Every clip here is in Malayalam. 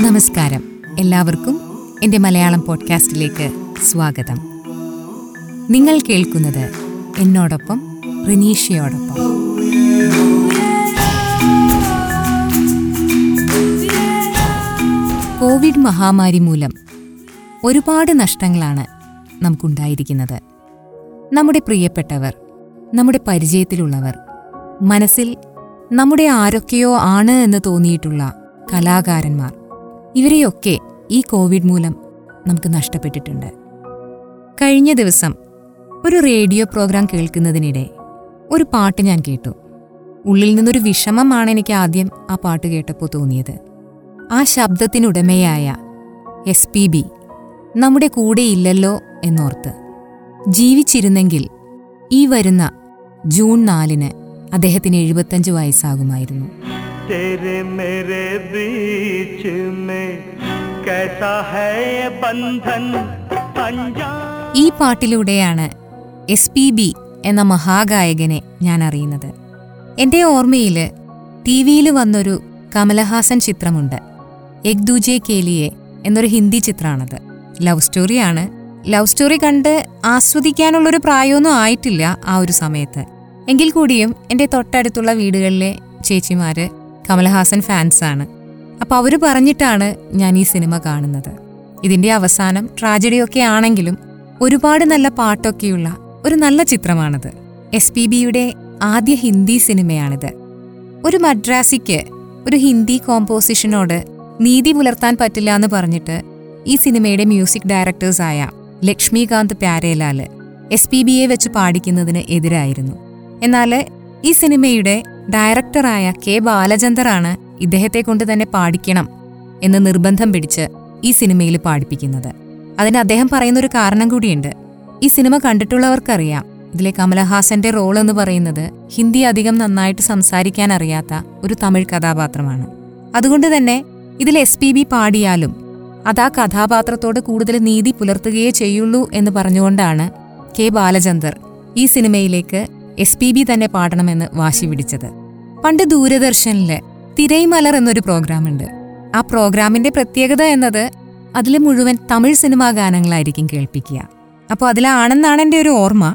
നമസ്കാരം. എല്ലാവർക്കും എന്റെ മലയാളം പോഡ്കാസ്റ്റിലേക്ക് സ്വാഗതം. നിങ്ങൾ കേൾക്കുന്നത് എന്നോടൊപ്പം റിനീഷയോടൊപ്പം. കോവിഡ് മഹാമാരി മൂലം ഒരുപാട് നഷ്ടങ്ങളാണ് നമുക്കുണ്ടായിരിക്കുന്നത്. നമ്മുടെ പ്രിയപ്പെട്ടവർ നമ്മുടെ പരിചയത്തിലുള്ളവർ മനസ്സിൽ നമ്മുടെ ആരൊക്കെയോ ആണ് എന്ന് തോന്നിയിട്ടുള്ള കലാകാരന്മാർ. ഇവരെയൊക്കെ ഈ കോവിഡ് മൂലം നമുക്ക് നഷ്ടപ്പെട്ടിട്ടുണ്ട്. കഴിഞ്ഞ ദിവസം ഒരു റേഡിയോ പ്രോഗ്രാം കേൾക്കുന്നതിനിടെ ഒരു പാട്ട് ഞാൻ കേട്ടു. ഉള്ളിൽ നിന്നൊരു വിഷമമാണ് എനിക്ക് ആദ്യം ആ പാട്ട് കേട്ടപ്പോൾ തോന്നിയത്. ആ ശബ്ദത്തിനുടമയായ എസ് പി ബി നമ്മുടെ കൂടെ ഇല്ലല്ലോ എന്നോർത്ത്. ജീവിച്ചിരുന്നെങ്കിൽ ഈ വരുന്ന ജൂൺ നാലിന് അദ്ദേഹത്തിന് എഴുപത്തഞ്ച് വയസ്സാകുമായിരുന്നു. ഈ പാട്ടിലൂടെയാണ് എസ് പി ബി എന്ന മഹാഗായകനെ ഞാൻ അറിയുന്നത്. എന്റെ ഓർമ്മയിൽ ടി വിയിൽ വന്നൊരു കമലഹാസൻ ചിത്രമുണ്ട്. എക് ദൂജെ കേലിയെ എന്നൊരു ഹിന്ദി ചിത്രമാണത് ലവ് സ്റ്റോറിയാണ്. ലവ് സ്റ്റോറി കണ്ട് ആസ്വദിക്കാനുള്ളൊരു പ്രായമൊന്നും ആയിട്ടില്ല ആ ഒരു സമയത്ത്. എങ്കിൽ കൂടിയും എന്റെ തൊട്ടടുത്തുള്ള വീടുകളിലെ ചേച്ചിമാർ കമലഹാസൻ ഫാൻസാണ് അപ്പോൾ അവർ പറഞ്ഞിട്ടാണ് ഞാൻ ഈ സിനിമ കാണുന്നത്. ഇതിന്റെ അവസാനം ട്രാജഡിയൊക്കെ ആണെങ്കിലും ഒരുപാട് നല്ല പാട്ടൊക്കെയുള്ള ഒരു നല്ല ചിത്രമാണത്. എസ് പി ബിയുടെ ആദ്യ ഹിന്ദി സിനിമയാണിത്. ഒരു മദ്രാസിക്ക് ഒരു ഹിന്ദി കോമ്പോസിഷനോട് നീതി പുലർത്താൻ പറ്റില്ല എന്ന് പറഞ്ഞിട്ട് ഈ സിനിമയുടെ മ്യൂസിക് ഡയറക്ടേഴ്സായ ലക്ഷ്മികാന്ത് പ്യാരേലാൽ എസ് പി ബിയെ വെച്ച് പാടിക്കുന്നതിന് എതിരായിരുന്നു. എന്നാൽ ഈ സിനിമയുടെ ഡയറക്ടറായ കെ ബാലചന്ദറാണ് ഇദ്ദേഹത്തെ കൊണ്ട് തന്നെ പാടിക്കണം എന്ന് നിർബന്ധം പിടിച്ച് ഈ സിനിമയിൽ പാടിപ്പിക്കുന്നത്. അതിന് അദ്ദേഹം പറയുന്നൊരു കാരണം കൂടിയുണ്ട്. ഈ സിനിമ കണ്ടിട്ടുള്ളവർക്കറിയാം. ഇതിലെ കമലഹാസന്റെ റോൾ എന്ന് പറയുന്നത് ഹിന്ദി അധികം നന്നായിട്ട് സംസാരിക്കാൻ അറിയാത്ത ഒരു തമിഴ് കഥാപാത്രമാണ്. അതുകൊണ്ട് തന്നെ ഇതിൽ എസ് പി ബി പാടിയാലും അത് ആ കഥാപാത്രത്തോട് കൂടുതൽ നീതി പുലർത്തുകയേ ചെയ്യുള്ളൂ എന്ന് പറഞ്ഞുകൊണ്ടാണ് കെ ബാലചന്ദർ ഈ സിനിമയിലേക്ക് എസ് പി ബി തന്നെ പാടണമെന്ന് വാശി പിടിച്ചത്. പണ്ട് ദൂരദർശനിലെ തിരൈമലർ എന്നൊരു പ്രോഗ്രാമുണ്ട്. ആ പ്രോഗ്രാമിന്റെ പ്രത്യേകത എന്നത് അതിൽ മുഴുവൻ തമിഴ് സിനിമാ ഗാനങ്ങളായിരിക്കും കേൾപ്പിക്കുക. അപ്പോൾ അതിലാണെന്നാണ് എന്റെ ഒരു ഓർമ്മ.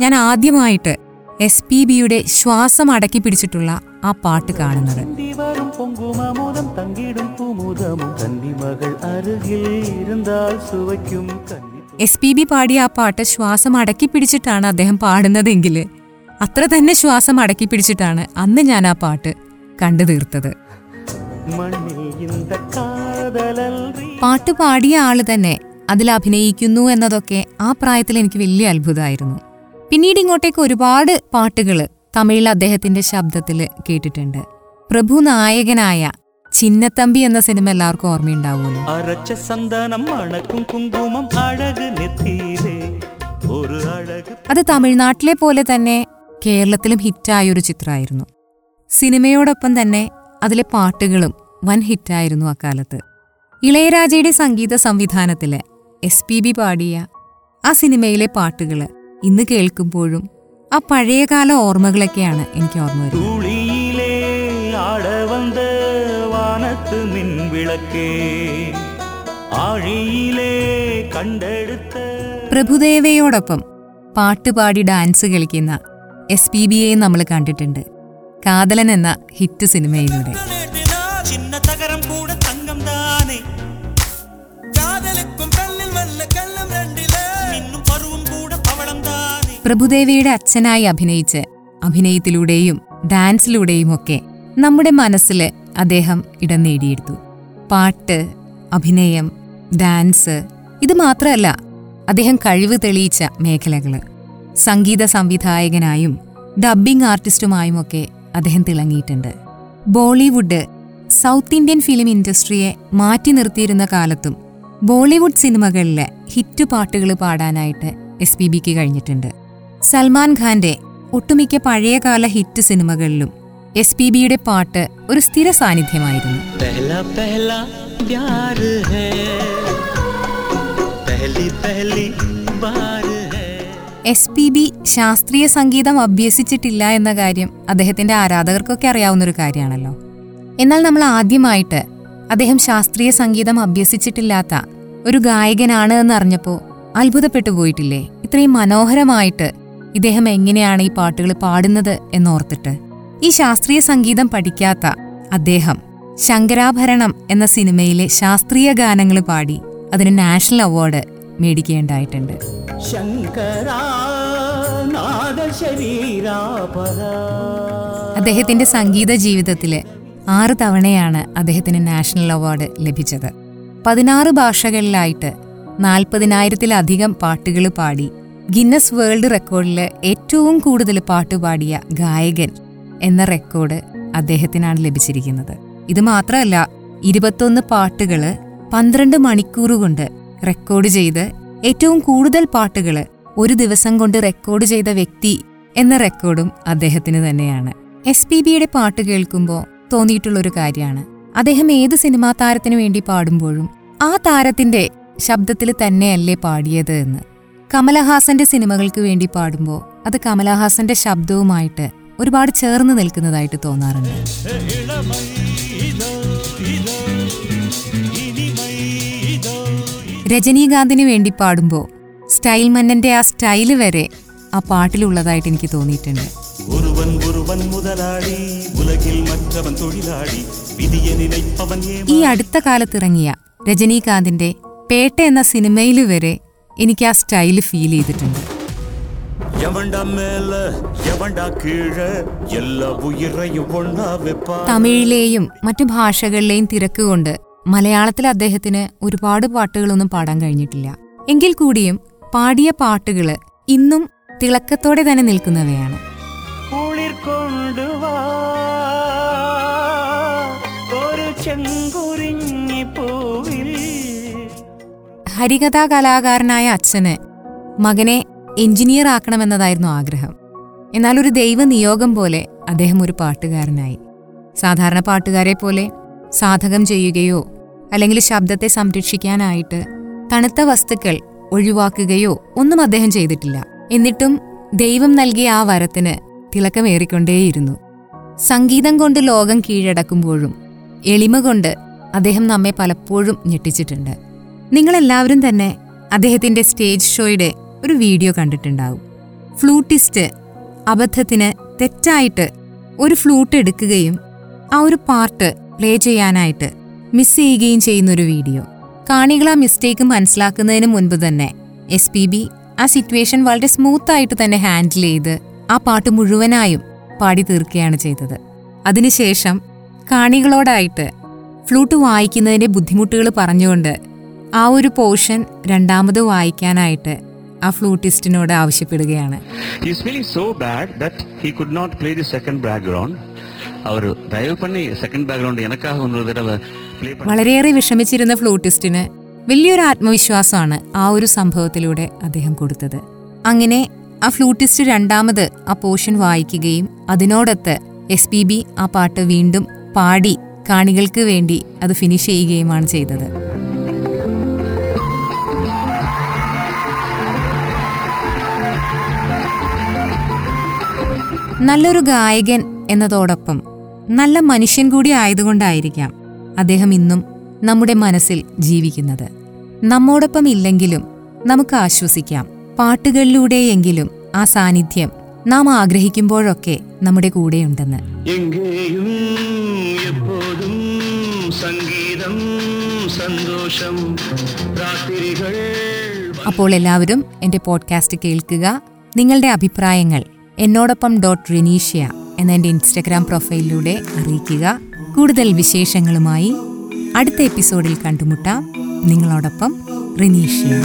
ഞാൻ ആദ്യമായിട്ട് എസ് പി ബിയുടെ ശ്വാസം അടക്കി പിടിച്ചിട്ടുള്ള ആ പാട്ട് കാണുന്നത്. എസ് പി ബി പാടിയ ആ പാട്ട് ശ്വാസം അടക്കി പിടിച്ചിട്ടാണ് അദ്ദേഹം പാടുന്നതെങ്കിൽ അത്ര തന്നെ ശ്വാസം അടക്കി പിടിച്ചിട്ടാണ് അന്ന് ഞാൻ ആ പാട്ട് കണ്ടു തീർത്തത്. പാട്ട് പാടിയ ആൾ തന്നെ അതിൽ അഭിനയിക്കുന്നു എന്നതൊക്കെ ആ പ്രായത്തിൽ എനിക്ക് വലിയ അത്ഭുതമായിരുന്നു. പിന്നീട് ഇങ്ങോട്ടേക്ക് ഒരുപാട് പാട്ടുകൾ തമിഴിൽ അദ്ദേഹത്തിന്റെ ശബ്ദത്തിൽ കേട്ടിട്ടുണ്ട്. പ്രഭു നായകനായ ചിന്നത്തമ്പി എന്ന സിനിമ എല്ലാവർക്കും ഓർമ്മയുണ്ടാവുമല്ലോ. അത് തമിഴ്നാട്ടിലെ പോലെ തന്നെ കേരളത്തിലും ഹിറ്റായൊരു ചിത്രമായിരുന്നു. സിനിമയോടൊപ്പം തന്നെ അതിലെ പാട്ടുകളും വൻ ഹിറ്റായിരുന്നു അക്കാലത്ത്. ഇളയരാജയുടെ സംഗീത സംവിധാനത്തിൽ എസ് പി ബി പാടിയ ആ സിനിമയിലെ പാട്ടുകൾ ഇന്ന് കേൾക്കുമ്പോഴും ആ പഴയകാല ഓർമ്മകളൊക്കെയാണ് എനിക്ക് ഓർമ്മ വരുന്നത്. പ്രഭുദേവയോടൊപ്പം പാട്ടുപാടി ഡാൻസ് കളിക്കുന്ന എസ് പി ബിയെ നമ്മൾ കണ്ടിട്ടുണ്ട്. കാതലൻ എന്ന ഹിറ്റ് സിനിമയിലൂടെ. പ്രഭുദേവിയുടെ അച്ഛനായി അഭിനയിച്ച് അഭിനയത്തിലൂടെയും ഡാൻസിലൂടെയും ഒക്കെ നമ്മുടെ മനസ്സിൽ അദ്ദേഹം ഇടം നേടിയെടുത്തു. പാട്ട് അഭിനയം ഡാൻസ് ഇത് മാത്രമല്ല അദ്ദേഹം കഴിവ് തെളിയിച്ച മേഖലകൾ സംഗീത സംവിധായകനായും ഡബ്ബിംഗ് ആർട്ടിസ്റ്റുമായുമൊക്കെ അദ്ദേഹം തിളങ്ങിയിട്ടുണ്ട്. ബോളിവുഡ് സൗത്ത് ഇന്ത്യൻ ഫിലിം ഇൻഡസ്ട്രിയെ മാറ്റി നിർത്തിയിരുന്ന കാലത്തും ബോളിവുഡ് സിനിമകളിലെ ഹിറ്റ് പാട്ടുകൾ പാടാനായിട്ട് എസ് പി ബിക്ക് കഴിഞ്ഞിട്ടുണ്ട്. സൽമാൻ ഖാന്റെ ഒട്ടുമിക്ക പഴയകാല ഹിറ്റ് സിനിമകളിലും എസ് പി ബിയുടെ പാട്ട് ഒരു സ്ഥിര സാന്നിധ്യമായിരുന്നു. പഹലി പഹലി എസ് പി ബി ശാസ്ത്രീയ സംഗീതം അഭ്യസിച്ചിട്ടില്ല എന്ന കാര്യം അദ്ദേഹത്തിന്റെ ആരാധകർക്കൊക്കെ അറിയാവുന്ന ഒരു കാര്യമാണല്ലോ. എന്നാൽ നമ്മൾ ആദ്യമായിട്ട് അദ്ദേഹം ശാസ്ത്രീയ സംഗീതം അഭ്യസിച്ചിട്ടില്ലാത്ത ഒരു ഗായകനാണ് എന്നറിഞ്ഞപ്പോൾ അത്ഭുതപ്പെട്ടു പോയിട്ടില്ലേ? ഇത്രയും മനോഹരമായിട്ട് ഇദ്ദേഹം എങ്ങനെയാണ് ഈ പാട്ടുകൾ പാടുന്നത് എന്നോർത്തിട്ട്. ഈ ശാസ്ത്രീയ സംഗീതം പഠിക്കാത്ത അദ്ദേഹം ശങ്കരാഭരണം എന്ന സിനിമയിലെ ശാസ്ത്രീയ ഗാനങ്ങൾ പാടി അതിന് നാഷണൽ അവാർഡ് നാദ അദ്ദേഹത്തിന്റെ സംഗീത ജീവിതത്തിൽ ആറ് തവണയാണ് അദ്ദേഹത്തിന് നാഷണൽ അവാർഡ് ലഭിച്ചത്. പതിനാറ് ഭാഷകളിലായിട്ട് നാൽപ്പതിനായിരത്തിലധികം പാട്ടുകൾ പാടി ഗിന്നസ് വേൾഡ് റെക്കോർഡിൽ ഏറ്റവും കൂടുതൽ പാട്ട് പാടിയ ഗായകൻ എന്ന റെക്കോർഡ് അദ്ദേഹത്തിനാണ് ലഭിച്ചിരിക്കുന്നത്. ഇത് മാത്രമല്ല ഇരുപത്തൊന്ന് പാട്ടുകൾ പന്ത്രണ്ട് മണിക്കൂർ കൊണ്ട് റെക്കോർഡ് ചെയ്ത് ഏറ്റവും കൂടുതൽ പാട്ടുകൾ ഒരു ദിവസം കൊണ്ട് റെക്കോർഡ് ചെയ്ത വ്യക്തി എന്ന റെക്കോർഡും അദ്ദേഹത്തിന് തന്നെയാണ്. എസ് പി ബിയുടെ പാട്ട് കേൾക്കുമ്പോൾ തോന്നിയിട്ടുള്ളൊരു കാര്യമാണ്. അദ്ദേഹം ഏത് സിനിമാ താരത്തിനു വേണ്ടി പാടുമ്പോഴും ആ താരത്തിന്റെ ശബ്ദത്തിൽ തന്നെയല്ലേ പാടിയത് എന്ന്. കമലഹാസന്റെ സിനിമകൾക്ക് വേണ്ടി പാടുമ്പോൾ അത് കമലഹാസന്റെ ശബ്ദവുമായിട്ട് ഒരുപാട് ചേർന്ന് നിൽക്കുന്നതായിട്ട് തോന്നാറുണ്ട്. രജനീകാന്തിന് വേണ്ടി പാടുമ്പോൾ സ്റ്റൈൽ മന്നന്റെ ആ സ്റ്റൈൽ വരെ ആ പാട്ടിലുള്ളതായിട്ട് എനിക്ക് തോന്നിയിട്ടുണ്ട്. ഒരുവൻ ഒരുവൻ മുതലാളി ഉലകിൽ മറ്റവൻ തൊഴിലാളി ഈ അടുത്ത കാലത്തിറങ്ങിയ രജനീകാന്തിന്റെ പേട്ട എന്ന സിനിമയിൽ വരെ എനിക്ക് ആ സ്റ്റൈൽ ഫീൽ ചെയ്തിട്ടുണ്ട്. തമിഴിലെയും മറ്റു ഭാഷകളിലെയും തിരക്ക് കൊണ്ട് മലയാളത്തിൽ അദ്ദേഹത്തിന് ഒരുപാട് പാട്ടുകളൊന്നും പാടാൻ കഴിഞ്ഞിട്ടില്ല. എങ്കിൽ കൂടിയും പാടിയ പാട്ടുകൾ ഇന്നും തിളക്കത്തോടെ തന്നെ നിൽക്കുന്നവയാണ്. കുളിർ കൊണ്ടുവാ ഒരു ചെങ്കുറിഞ്ഞി പൂവിൽ. ഹരികഥാ കലാകാരനായ അച്ഛന് മകനെ എഞ്ചിനീയർ ആക്കണമെന്നതായിരുന്നു ആഗ്രഹം. എന്നാൽ ഒരു ദൈവനിയോഗം പോലെ അദ്ദേഹം ഒരു പാട്ടുകാരനായി. സാധാരണ പാട്ടുകാരെ പോലെ സാധകം ചെയ്യുകയോ അല്ലെങ്കിൽ ശബ്ദത്തെ സംരക്ഷിക്കാനായിട്ട് തണുത്ത വസ്തുക്കൾ ഒഴിവാക്കുകയോ ഒന്നും അദ്ദേഹം ചെയ്തിട്ടില്ല. എന്നിട്ടും ദൈവം നൽകിയ ആ വരത്തിന് തിളക്കമേറിക്കൊണ്ടേയിരുന്നു. സംഗീതം കൊണ്ട് ലോകം കീഴടക്കുമ്പോഴും എളിമ കൊണ്ട് അദ്ദേഹം നമ്മെ പലപ്പോഴും ഞെട്ടിച്ചിട്ടുണ്ട്. നിങ്ങളെല്ലാവരും തന്നെ അദ്ദേഹത്തിന്റെ സ്റ്റേജ് ഷോയുടെ ഒരു വീഡിയോ കണ്ടിട്ടുണ്ടാവും. ഫ്ലൂട്ടിസ്റ്റ് അബദ്ധത്തിന് തെറ്റായിട്ട് ഒരു ഫ്ലൂട്ട് എടുക്കുകയും ആ ഒരു പാർട്ട് പ്ലേ ചെയ്യാനായിട്ട് മിസ് ചെയ്യുകയും ചെയ്യുന്ന ഒരു വീഡിയോ കാണികൾ ആ മിസ്റ്റേക്ക് മനസ്സിലാക്കുന്നതിന് മുൻപ് തന്നെ എസ് പി ബി ആ സിറ്റുവേഷൻ വളരെ സ്മൂത്ത് ആയിട്ട് തന്നെ ഹാൻഡിൽ ചെയ്ത് ആ പാട്ട് മുഴുവനായും പാടി തീർക്കുകയാണ് ചെയ്തത്. അതിനുശേഷം കാണികളോടായിട്ട് ഫ്ലൂട്ട് വായിക്കുന്നതിന്റെ ബുദ്ധിമുട്ടുകൾ പറഞ്ഞുകൊണ്ട് ആ ഒരു പോർഷൻ രണ്ടാമത് വായിക്കാനായിട്ട് ആ ഫ്ലൂട്ടിസ്റ്റിനോട് ആവശ്യപ്പെടുകയാണ്. അവർ പണി സെക്കൻഡ് വളരെയേറെ വിഷമിച്ചിരുന്ന ഫ്ലൂട്ടിസ്റ്റിന് വലിയൊരു ആത്മവിശ്വാസമാണ് ആ ഒരു സംഭവത്തിലൂടെ അദ്ദേഹം കൊടുത്തത്. അങ്ങനെ ആ ഫ്ലൂട്ടിസ്റ്റ് രണ്ടാമത് ആ പോർഷൻ വായിക്കുകയും അതിനോടൊത്ത് എസ് പി ബി ആ പാട്ട് വീണ്ടും പാടി കാണികൾക്ക് വേണ്ടി അത് ഫിനിഷ് ചെയ്യുകയുമാണ് ചെയ്തത്. നല്ലൊരു ഗായകൻ എന്നതോടൊപ്പം നല്ല മനുഷ്യൻ കൂടി ആയതുകൊണ്ടായിരിക്കാം അദ്ദേഹം ഇന്നും നമ്മുടെ മനസ്സിൽ ജീവിക്കുന്നത്. നമ്മോടൊപ്പം ഇല്ലെങ്കിലും നമുക്ക് ആശ്വസിക്കാം. പാട്ടുകളിലൂടെയെങ്കിലും ആ സാന്നിധ്യം നാം ആഗ്രഹിക്കുമ്പോഴൊക്കെ നമ്മുടെ കൂടെയുണ്ടെന്ന് അപ്പോൾ എല്ലാവരും എന്റെ പോഡ്കാസ്റ്റ് കേൾക്കുക. നിങ്ങളുടെ അഭിപ്രായങ്ങൾ എന്നോടൊപ്പം ഡോട്ട് റിനീഷ്യ എന്ന എന്റെ ഇൻസ്റ്റഗ്രാം പ്രൊഫൈലിലൂടെ അറിയിക്കുക. കൂടുതൽ വിശേഷങ്ങളുമായി അടുത്ത എപ്പിസോഡിൽ കണ്ടുമുട്ടാം. നിങ്ങളോടൊപ്പം റിനീഷ്യ